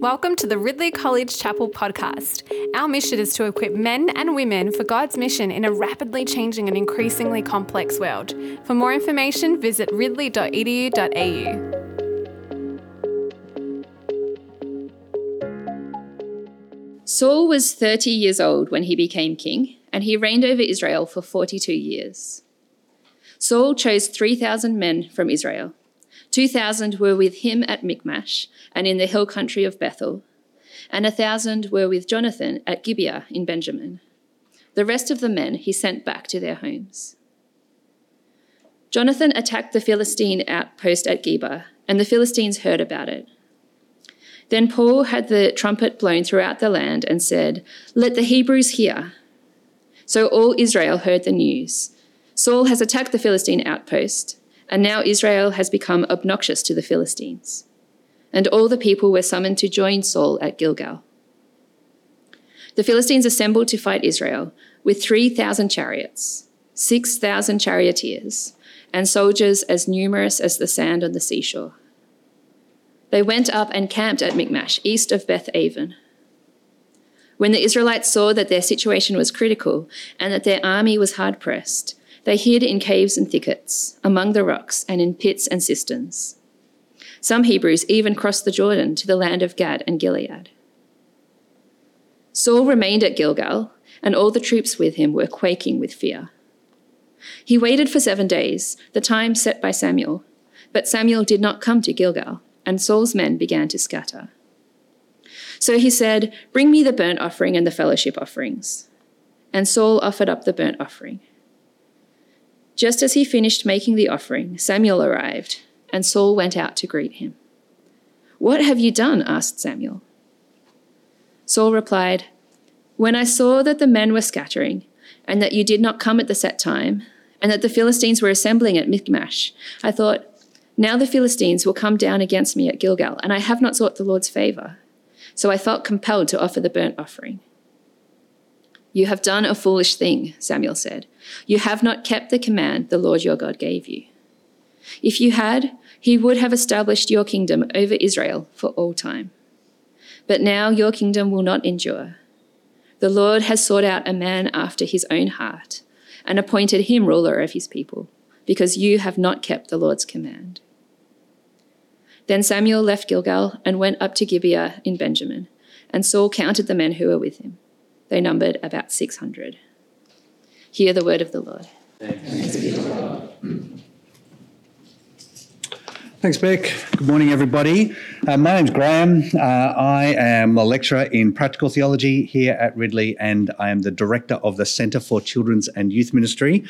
Welcome to the Ridley College Chapel podcast. Our mission is to equip men and women for God's mission in a rapidly changing and increasingly complex world. For more information, visit ridley.edu.au. Saul was 30 years old when he became king, and he reigned over Israel for 42 years. Saul chose 3,000 men from Israel 2,000 were with him at Michmash and in the hill country of Bethel, and a thousand were with Jonathan at Gibeah in Benjamin. The rest of the men he sent back to their homes. Jonathan attacked the Philistine outpost at Gibeah, and the Philistines heard about it. Then Saul had the trumpet blown throughout the land and said, Let the Hebrews hear. So all Israel heard the news. Saul has attacked the Philistine outpost and now Israel has become obnoxious to the Philistines. And all the people were summoned to join Saul at Gilgal. The Philistines assembled to fight Israel with 3,000 chariots, 6,000 charioteers, and soldiers as numerous as the sand on the seashore. They went up and camped at Michmash, east of Beth Aven. When the Israelites saw that their situation was critical and that their army was hard pressed, they hid in caves and thickets, among the rocks, and in pits and cisterns. Some Hebrews even crossed the Jordan to the land of Gad and Gilead. Saul remained at Gilgal, and all the troops with him were quaking with fear. He waited for seven days, the time set by Samuel, but Samuel did not come to Gilgal, and Saul's men began to scatter. So he said, Bring me the burnt offering and the fellowship offerings. And Saul offered up the burnt offering. Just as he finished making the offering, Samuel arrived, and Saul went out to greet him. What have you done? asked Samuel. Saul replied, When I saw that the men were scattering, and that you did not come at the set time, and that the Philistines were assembling at Michmash, I thought, Now the Philistines will come down against me at Gilgal, and I have not sought the Lord's favor. So I felt compelled to offer the burnt offering. You have done a foolish thing, Samuel said. You have not kept the command the Lord your God gave you. If you had, he would have established your kingdom over Israel for all time. But now your kingdom will not endure. The Lord has sought out a man after his own heart and appointed him ruler of his people, because you have not kept the Lord's command. Then Samuel left Gilgal and went up to Gibeah in Benjamin, and Saul counted the men who were with him. They numbered about 600. Hear the word of the Lord. Thanks, Beck. Good morning, everybody. Uh, my name's Graham. Uh, I am a lecturer in practical theology here at Ridley, and I am the director of the Centre for Children's and Youth Ministry.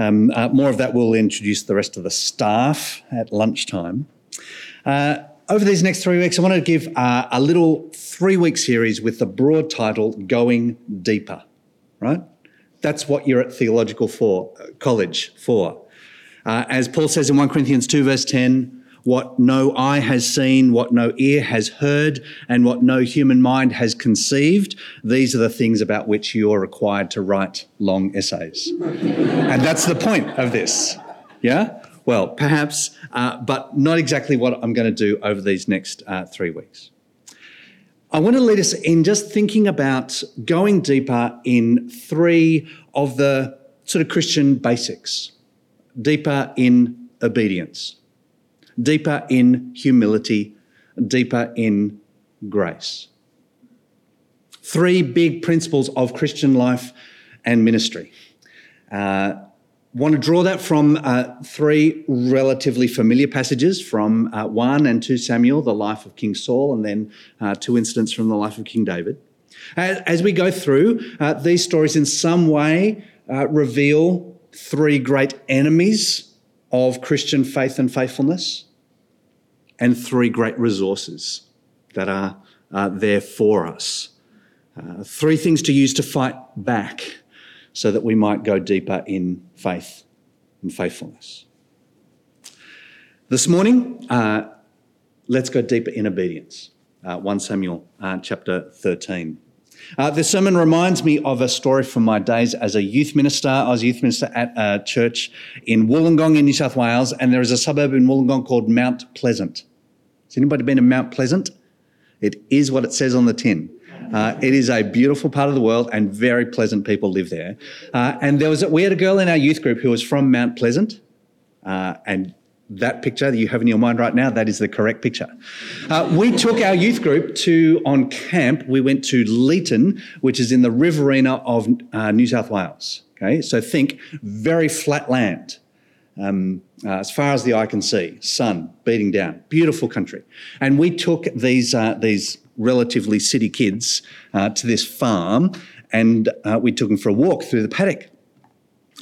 Um, uh, more of that will introduce the rest of the staff at lunchtime. Uh, over these next three weeks, I want to give uh, a little three week series with the broad title Going Deeper, right? That's what you're at theological for, uh, college for. Uh, as Paul says in 1 Corinthians 2, verse 10, what no eye has seen, what no ear has heard, and what no human mind has conceived, these are the things about which you are required to write long essays. and that's the point of this. Yeah? Well, perhaps, uh, but not exactly what I'm going to do over these next uh, three weeks. I want to lead us in just thinking about going deeper in three of the sort of Christian basics deeper in obedience, deeper in humility, deeper in grace. Three big principles of Christian life and ministry. Uh, want to draw that from uh, three relatively familiar passages from uh, 1 and 2 Samuel, the life of King Saul, and then uh, two incidents from the life of King David. As, as we go through, uh, these stories in some way uh, reveal three great enemies of Christian faith and faithfulness, and three great resources that are there for us. Uh, three things to use to fight back so that we might go deeper in faith and faithfulness. This morning, uh, let's go deeper in obedience. Uh, 1 Samuel uh, chapter 13. Uh, this sermon reminds me of a story from my days as a youth minister. I was a youth minister at a church in Wollongong in New South Wales, and there is a suburb in Wollongong called Mount Pleasant. Has anybody been to Mount Pleasant? It is what it says on the tin. Uh, it is a beautiful part of the world, and very pleasant people live there. Uh, and there was a, we had a girl in our youth group who was from Mount Pleasant, uh, and that picture that you have in your mind right now, that is the correct picture. Uh, we took our youth group to on camp. We went to Leeton, which is in the Riverina of uh, New South Wales. Okay, so think very flat land. Um, uh, as far as the eye can see, sun beating down, beautiful country. And we took these uh, these relatively city kids uh, to this farm, and uh, we took them for a walk through the paddock.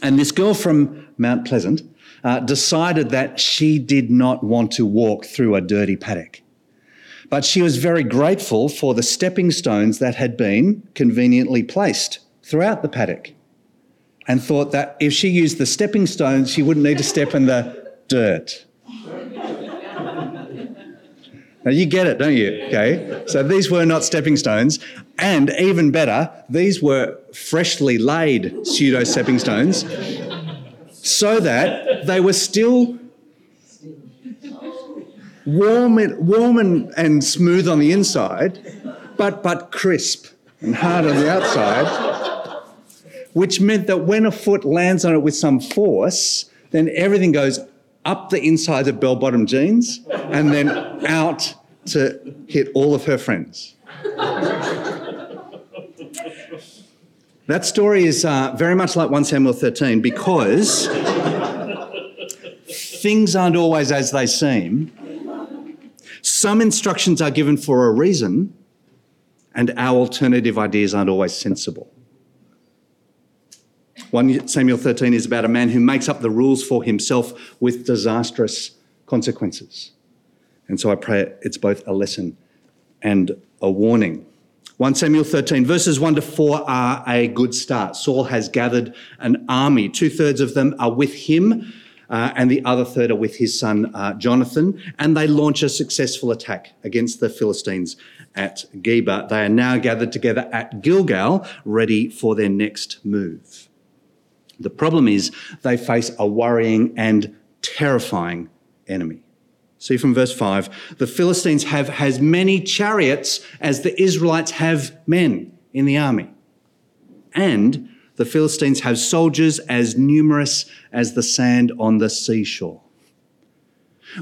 And this girl from Mount Pleasant uh, decided that she did not want to walk through a dirty paddock. But she was very grateful for the stepping stones that had been conveniently placed throughout the paddock and thought that if she used the stepping stones, she wouldn't need to step in the dirt. Now you get it, don't you? Okay. So these were not stepping stones. And even better, these were freshly laid pseudo stepping stones so that they were still warm, warm and, and smooth on the inside, but, but crisp and hard on the outside, which meant that when a foot lands on it with some force, then everything goes up the inside of bell bottom jeans and then out to hit all of her friends. That story is uh, very much like 1 Samuel 13 because things aren't always as they seem. Some instructions are given for a reason, and our alternative ideas aren't always sensible. 1 Samuel 13 is about a man who makes up the rules for himself with disastrous consequences. And so I pray it's both a lesson and a warning. 1 Samuel 13, verses 1 to 4 are a good start. Saul has gathered an army. Two thirds of them are with him, uh, and the other third are with his son uh, Jonathan, and they launch a successful attack against the Philistines at Geba. They are now gathered together at Gilgal, ready for their next move. The problem is they face a worrying and terrifying enemy. See from verse 5 the Philistines have as many chariots as the Israelites have men in the army. And the Philistines have soldiers as numerous as the sand on the seashore.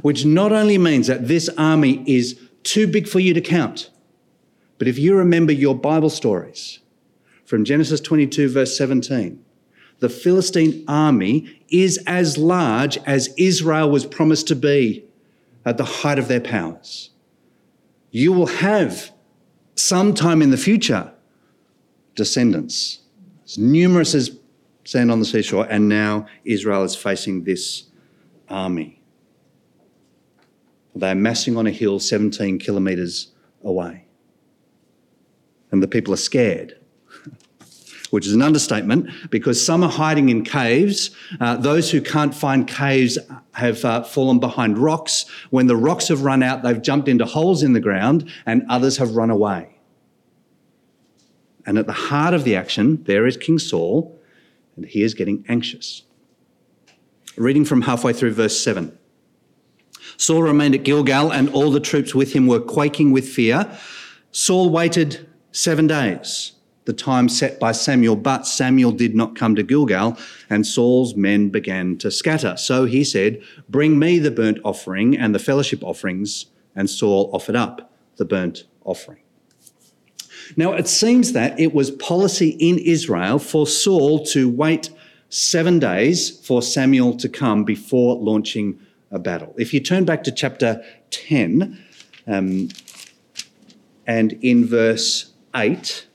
Which not only means that this army is too big for you to count, but if you remember your Bible stories from Genesis 22, verse 17, the Philistine army is as large as Israel was promised to be at the height of their powers. You will have sometime in the future descendants, as numerous as sand on the seashore, and now Israel is facing this army. They're massing on a hill 17 kilometres away. And the people are scared which is an understatement because some are hiding in caves. Uh, those who can't find caves have uh, fallen behind rocks. When the rocks have run out, they've jumped into holes in the ground, and others have run away. And at the heart of the action, there is King Saul, and he is getting anxious. Reading from halfway through verse 7. Saul remained at Gilgal, and all the troops with him were quaking with fear. Saul waited seven days the time set by Samuel, but Samuel did not come to Gilgal, and Saul's men began to scatter. So he said, Bring me the burnt offering and the fellowship offerings. And Saul offered up the burnt offering. Now, it seems that it was policy in Israel for Saul to wait seven days for Samuel to come before launching a battle. If you turn back to chapter 10 um, and in verse 8,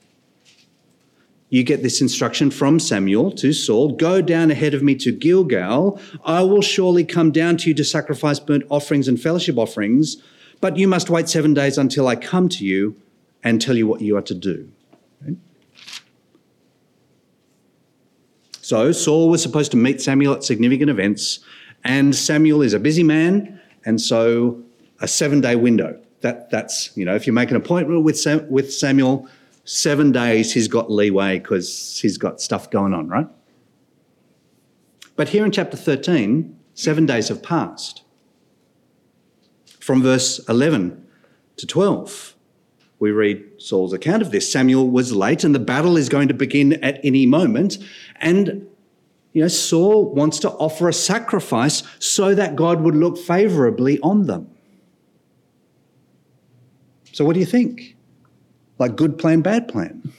you get this instruction from Samuel to Saul Go down ahead of me to Gilgal. I will surely come down to you to sacrifice burnt offerings and fellowship offerings, but you must wait seven days until I come to you and tell you what you are to do. Okay? So Saul was supposed to meet Samuel at significant events, and Samuel is a busy man, and so a seven day window. That, that's, you know, if you make an appointment with, Sam, with Samuel, seven days he's got leeway because he's got stuff going on, right? But here in chapter 13, seven days have passed. From verse 11 to 12, We read Saul's account of this. Samuel was late and the battle is going to begin at any moment. And, you know, Saul wants to offer a sacrifice so that God would look favorably on them. So, what do you think? Like good plan, bad plan?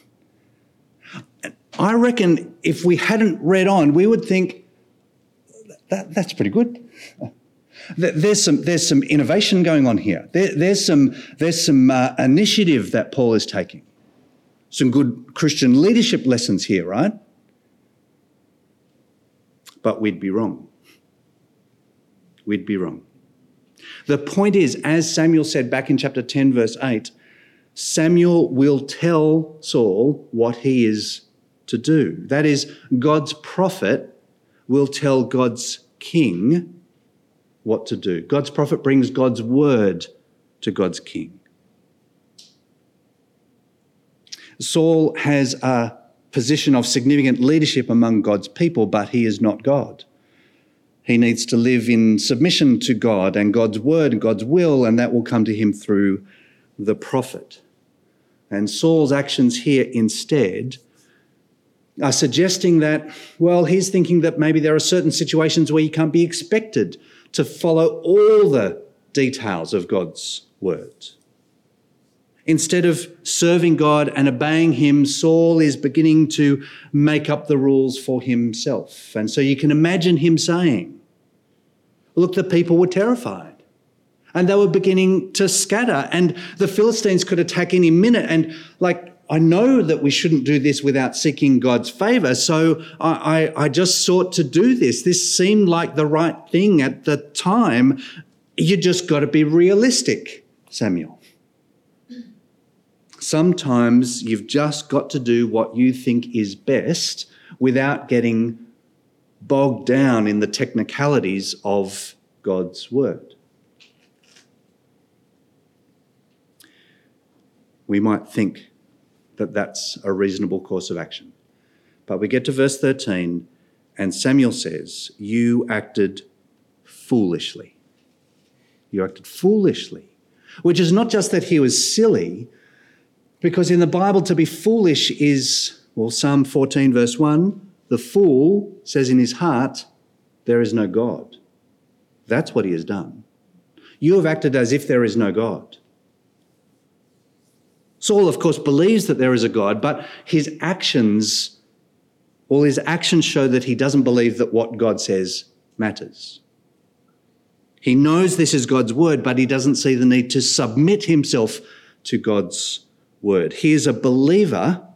I reckon if we hadn't read on, we would think that, that's pretty good. There's some, there's some innovation going on here. There, there's some, there's some uh, initiative that Saul is taking. Some good Christian leadership lessons here, right? But we'd be wrong. We'd be wrong. The point is, as Samuel said back in chapter 10, verse 8, Samuel will tell Saul what he is to do. That is, God's prophet will tell God's king what to do. God's prophet brings God's word to God's king. Saul has a position of significant leadership among God's people, but he is not God. He needs to live in submission to God and God's word and God's will, and that will come to him through the prophet. And Saul's actions here instead are suggesting that, well, he's thinking that maybe there are certain situations where you can't be expected to follow all the details of God's word. Instead of serving God and obeying Him, Saul is beginning to make up the rules for himself. And so you can imagine him saying, Look, the people were terrified and they were beginning to scatter, and the Philistines could attack any minute. And, like, I know that we shouldn't do this without seeking God's favor, so I, I, I, just sought to do this. This seemed like the right thing at the time. You just got to be realistic, Samuel. Sometimes you've just got to do what you think is best without getting bogged down in the technicalities of God's word. We might think that that's a reasonable course of action. But we get to verse 13, and Samuel says, You acted foolishly. You acted foolishly, which is not just that he was silly, because in the Bible, to be foolish is, well, Psalm 14, verse 1 the fool says in his heart, There is no God. That's what he has done. You have acted as if there is no God. Saul, of course, believes that there is a God, but his actions, well, his actions show that he doesn't believe that what God says matters. He knows this is God's word, but he doesn't see the need to submit himself to God's word. He is a believer,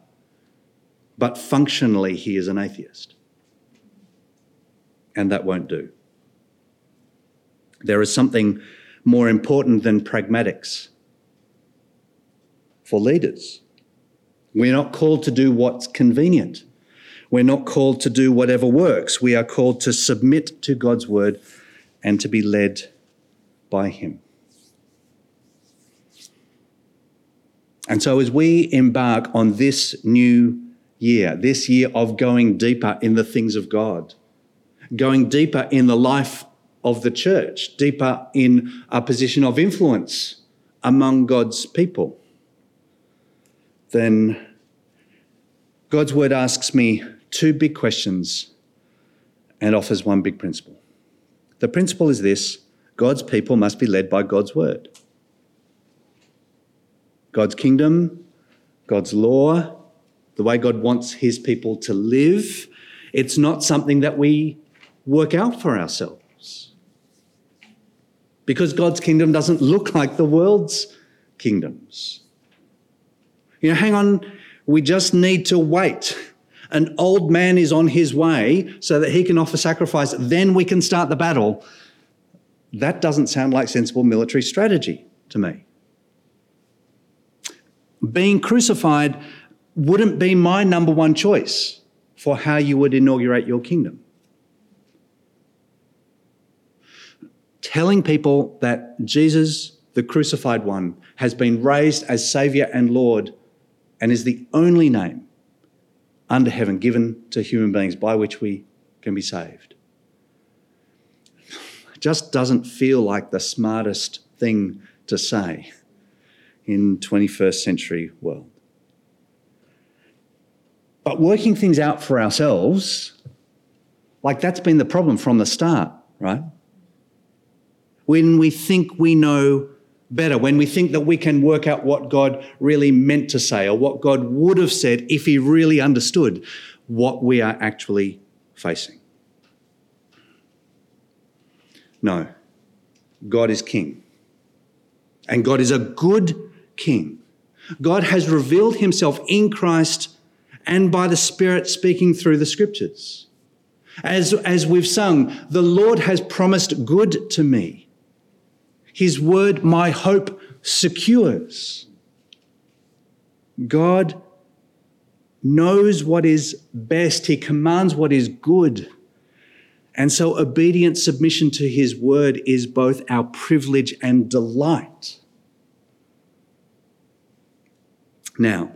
but functionally he is an atheist. And that won't do. There is something more important than pragmatics for leaders. We're not called to do what's convenient. We're not called to do whatever works. We are called to submit to God's word and to be led by Him. And so, as we embark on this new year, this year of going deeper in the things of God, going deeper in the life of the church, deeper in a position of influence among God's people, then God's word asks me two big questions and offers one big principle. The principle is this God's people must be led by God's word. God's kingdom, God's law, the way God wants his people to live, it's not something that we work out for ourselves. Because God's kingdom doesn't look like the world's kingdoms. You know, hang on, we just need to wait. An old man is on his way so that he can offer sacrifice, then we can start the battle. That doesn't sound like sensible military strategy to me. Being crucified wouldn't be my number one choice for how you would inaugurate your kingdom. Telling people that Jesus, the crucified one, has been raised as Saviour and Lord and is the only name under heaven given to human beings by which we can be saved. It just doesn't feel like the smartest thing to say. in 21st century world. But working things out for ourselves, like that's been the problem from the start, right? When we think we know better, when we think that we can work out what God really meant to say or what God would have said if He really understood what we are actually facing. No, God is King. And God is a good King. God has revealed Himself in Christ and by the Spirit speaking through the Scriptures. As, as we've sung, the Lord has promised good to me. His word, my hope, secures. God knows what is best, He commands what is good. And so, obedient submission to His word is both our privilege and delight. Now,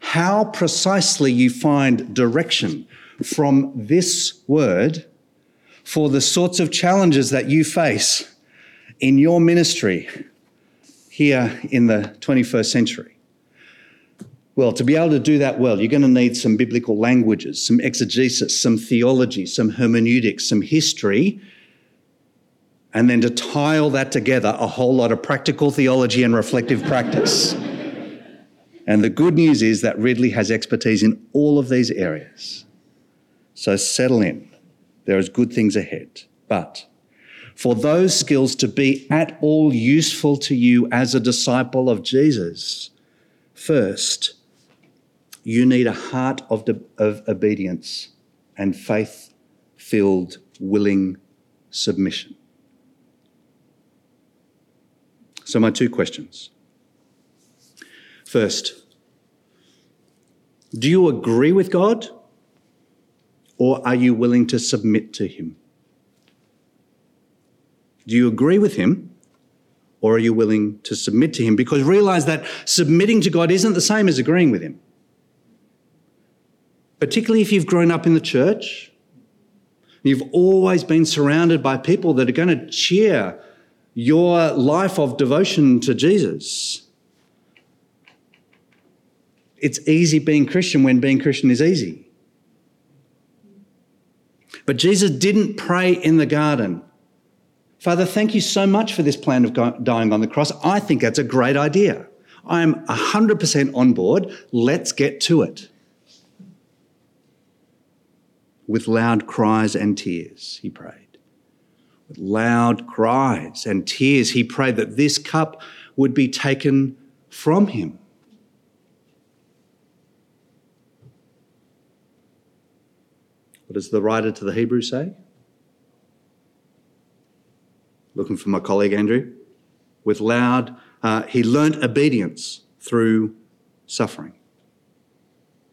how precisely you find direction from this word for the sorts of challenges that you face in your ministry here in the 21st century. Well, to be able to do that well, you're going to need some biblical languages, some exegesis, some theology, some hermeneutics, some history, and then to tie all that together, a whole lot of practical theology and reflective practice. And the good news is that Ridley has expertise in all of these areas. So settle in. There is good things ahead. But for those skills to be at all useful to you as a disciple of Jesus, first, you need a heart of, de- of obedience and faith filled, willing submission. So, my two questions. First, do you agree with God or are you willing to submit to Him? Do you agree with Him or are you willing to submit to Him? Because realize that submitting to God isn't the same as agreeing with Him. Particularly if you've grown up in the church, you've always been surrounded by people that are going to cheer your life of devotion to Jesus it's easy being Christian when being Christian is easy. But Jesus didn't pray in the garden. Father, thank you so much for this plan of dying on the cross. I think that's a great idea. I'm 100% on board. Let's get to it. With loud cries and tears, he prayed. With loud cries and tears, he prayed that this cup would be taken from him. What does the writer to the Hebrews say? Looking for my colleague Andrew. With loud, uh, he learnt obedience through suffering.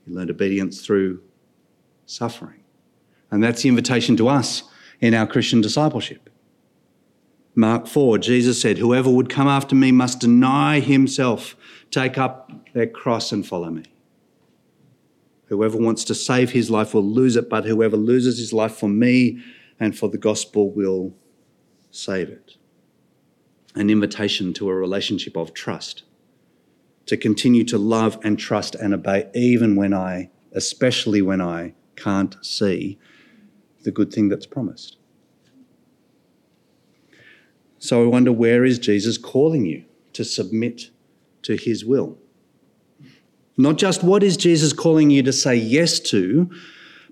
He learned obedience through suffering. And that's the invitation to us in our Christian discipleship. Mark 4, Jesus said, Whoever would come after me must deny himself, take up their cross, and follow me. Whoever wants to save his life will lose it, but whoever loses his life for me and for the gospel will save it. An invitation to a relationship of trust, to continue to love and trust and obey, even when I, especially when I can't see the good thing that's promised. So I wonder where is Jesus calling you to submit to his will? Not just what is Jesus calling you to say yes to,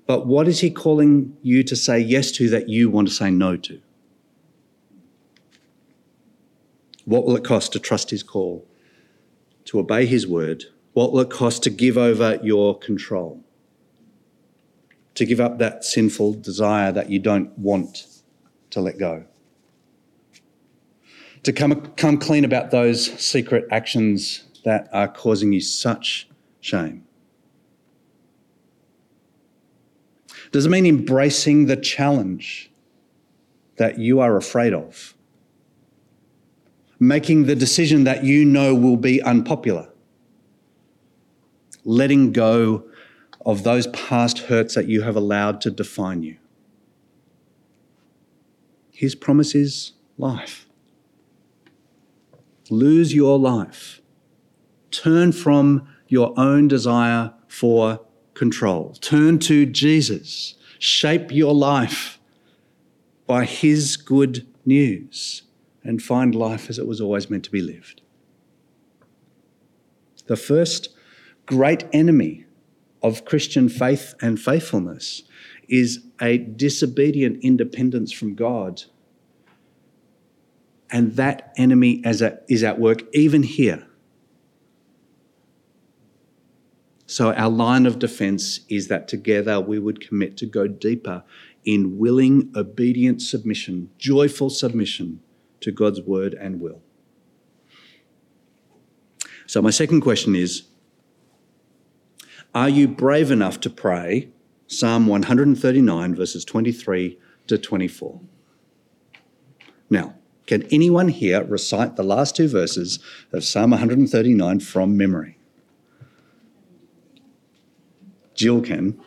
but what is he calling you to say yes to that you want to say no to? What will it cost to trust his call, to obey his word? What will it cost to give over your control? To give up that sinful desire that you don't want to let go? To come, come clean about those secret actions that are causing you such shame? Does it mean embracing the challenge that you are afraid of? Making the decision that you know will be unpopular? Letting go of those past hurts that you have allowed to define you? His promise is life. Lose your life Turn from your own desire for control. Turn to Jesus. Shape your life by His good news and find life as it was always meant to be lived. The first great enemy of Christian faith and faithfulness is a disobedient independence from God. And that enemy is at work even here. So, our line of defense is that together we would commit to go deeper in willing, obedient submission, joyful submission to God's word and will. So, my second question is Are you brave enough to pray Psalm 139, verses 23 to 24? Now, can anyone here recite the last two verses of Psalm 139 from memory? Jill can,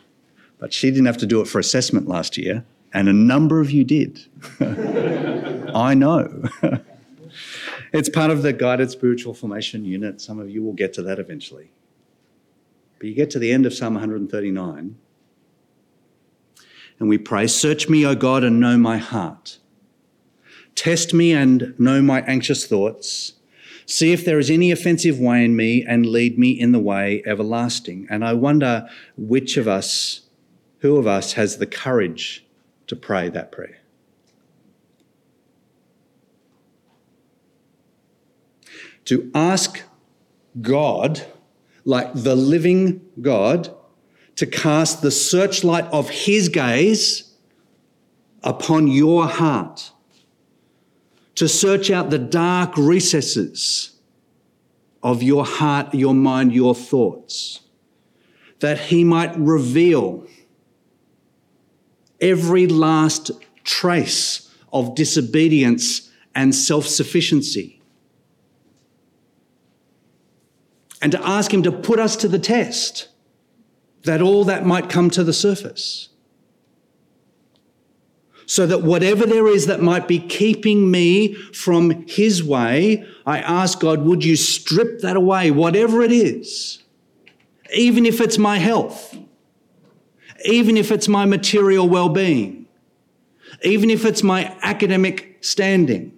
but she didn't have to do it for assessment last year, and a number of you did. I know. It's part of the guided spiritual formation unit. Some of you will get to that eventually. But you get to the end of Psalm 139, and we pray, Search me, O God, and know my heart. Test me and know my anxious thoughts. See if there is any offensive way in me, and lead me in the way everlasting. And I wonder which of us, who of us, has the courage to pray that prayer. To ask God, like the living God, to cast the searchlight of His gaze upon your heart, to search out the dark recesses of your heart, your mind, your thoughts, that He might reveal every last trace of disobedience and self sufficiency and to ask Him to put us to the test, that all that might come to the surface. So that whatever there is that might be keeping me from His way, I ask God, would you strip that away, whatever it is, even if it's my health, even if it's my material well being, even if it's my academic standing,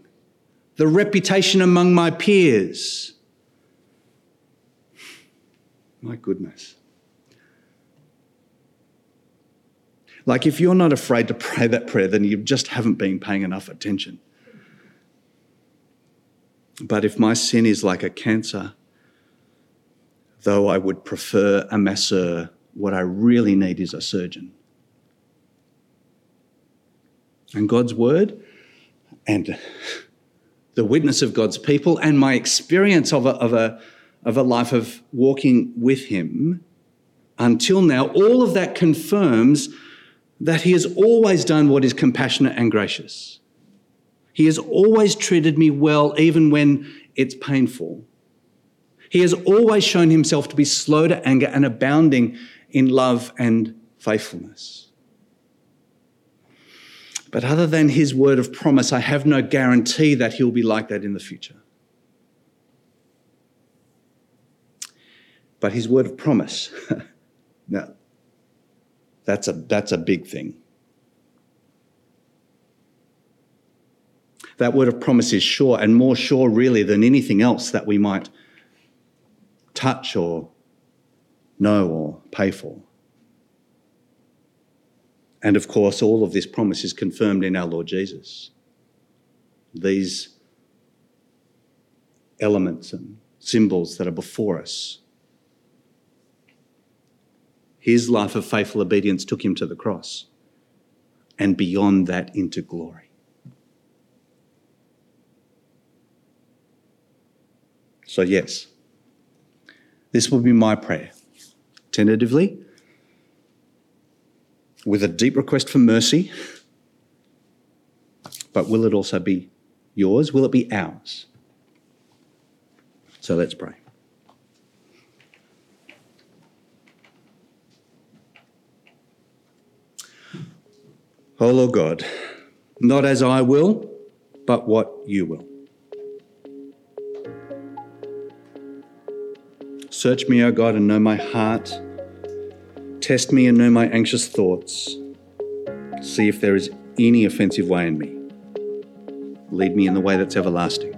the reputation among my peers my goodness. Like, if you're not afraid to pray that prayer, then you just haven't been paying enough attention. But if my sin is like a cancer, though I would prefer a masseur, what I really need is a surgeon. And God's word and the witness of God's people and my experience of a, of a, of a life of walking with Him until now, all of that confirms that He has always done what is compassionate and gracious. He has always treated me well, even when it's painful. He has always shown Himself to be slow to anger and abounding in love and faithfulness. But other than His word of promise, I have no guarantee that He'll be like that in the future. But his word of promise. now, that's a, that's a big thing. That word of promise is sure and more sure, really, than anything else that we might touch or know or pay for. And of course, all of this promise is confirmed in our Lord Jesus. These elements and symbols that are before us his life of faithful obedience took him to the cross and beyond that into glory. So, yes, this will be my prayer. Tentatively, with a deep request for mercy, but will it also be yours? Will it be ours? So let's pray. O Lord God, not as I will, but what you will. Search me, O God, and know my heart. Test me and know my anxious thoughts. See if there is any offensive way in me. Lead me in the way that's everlasting.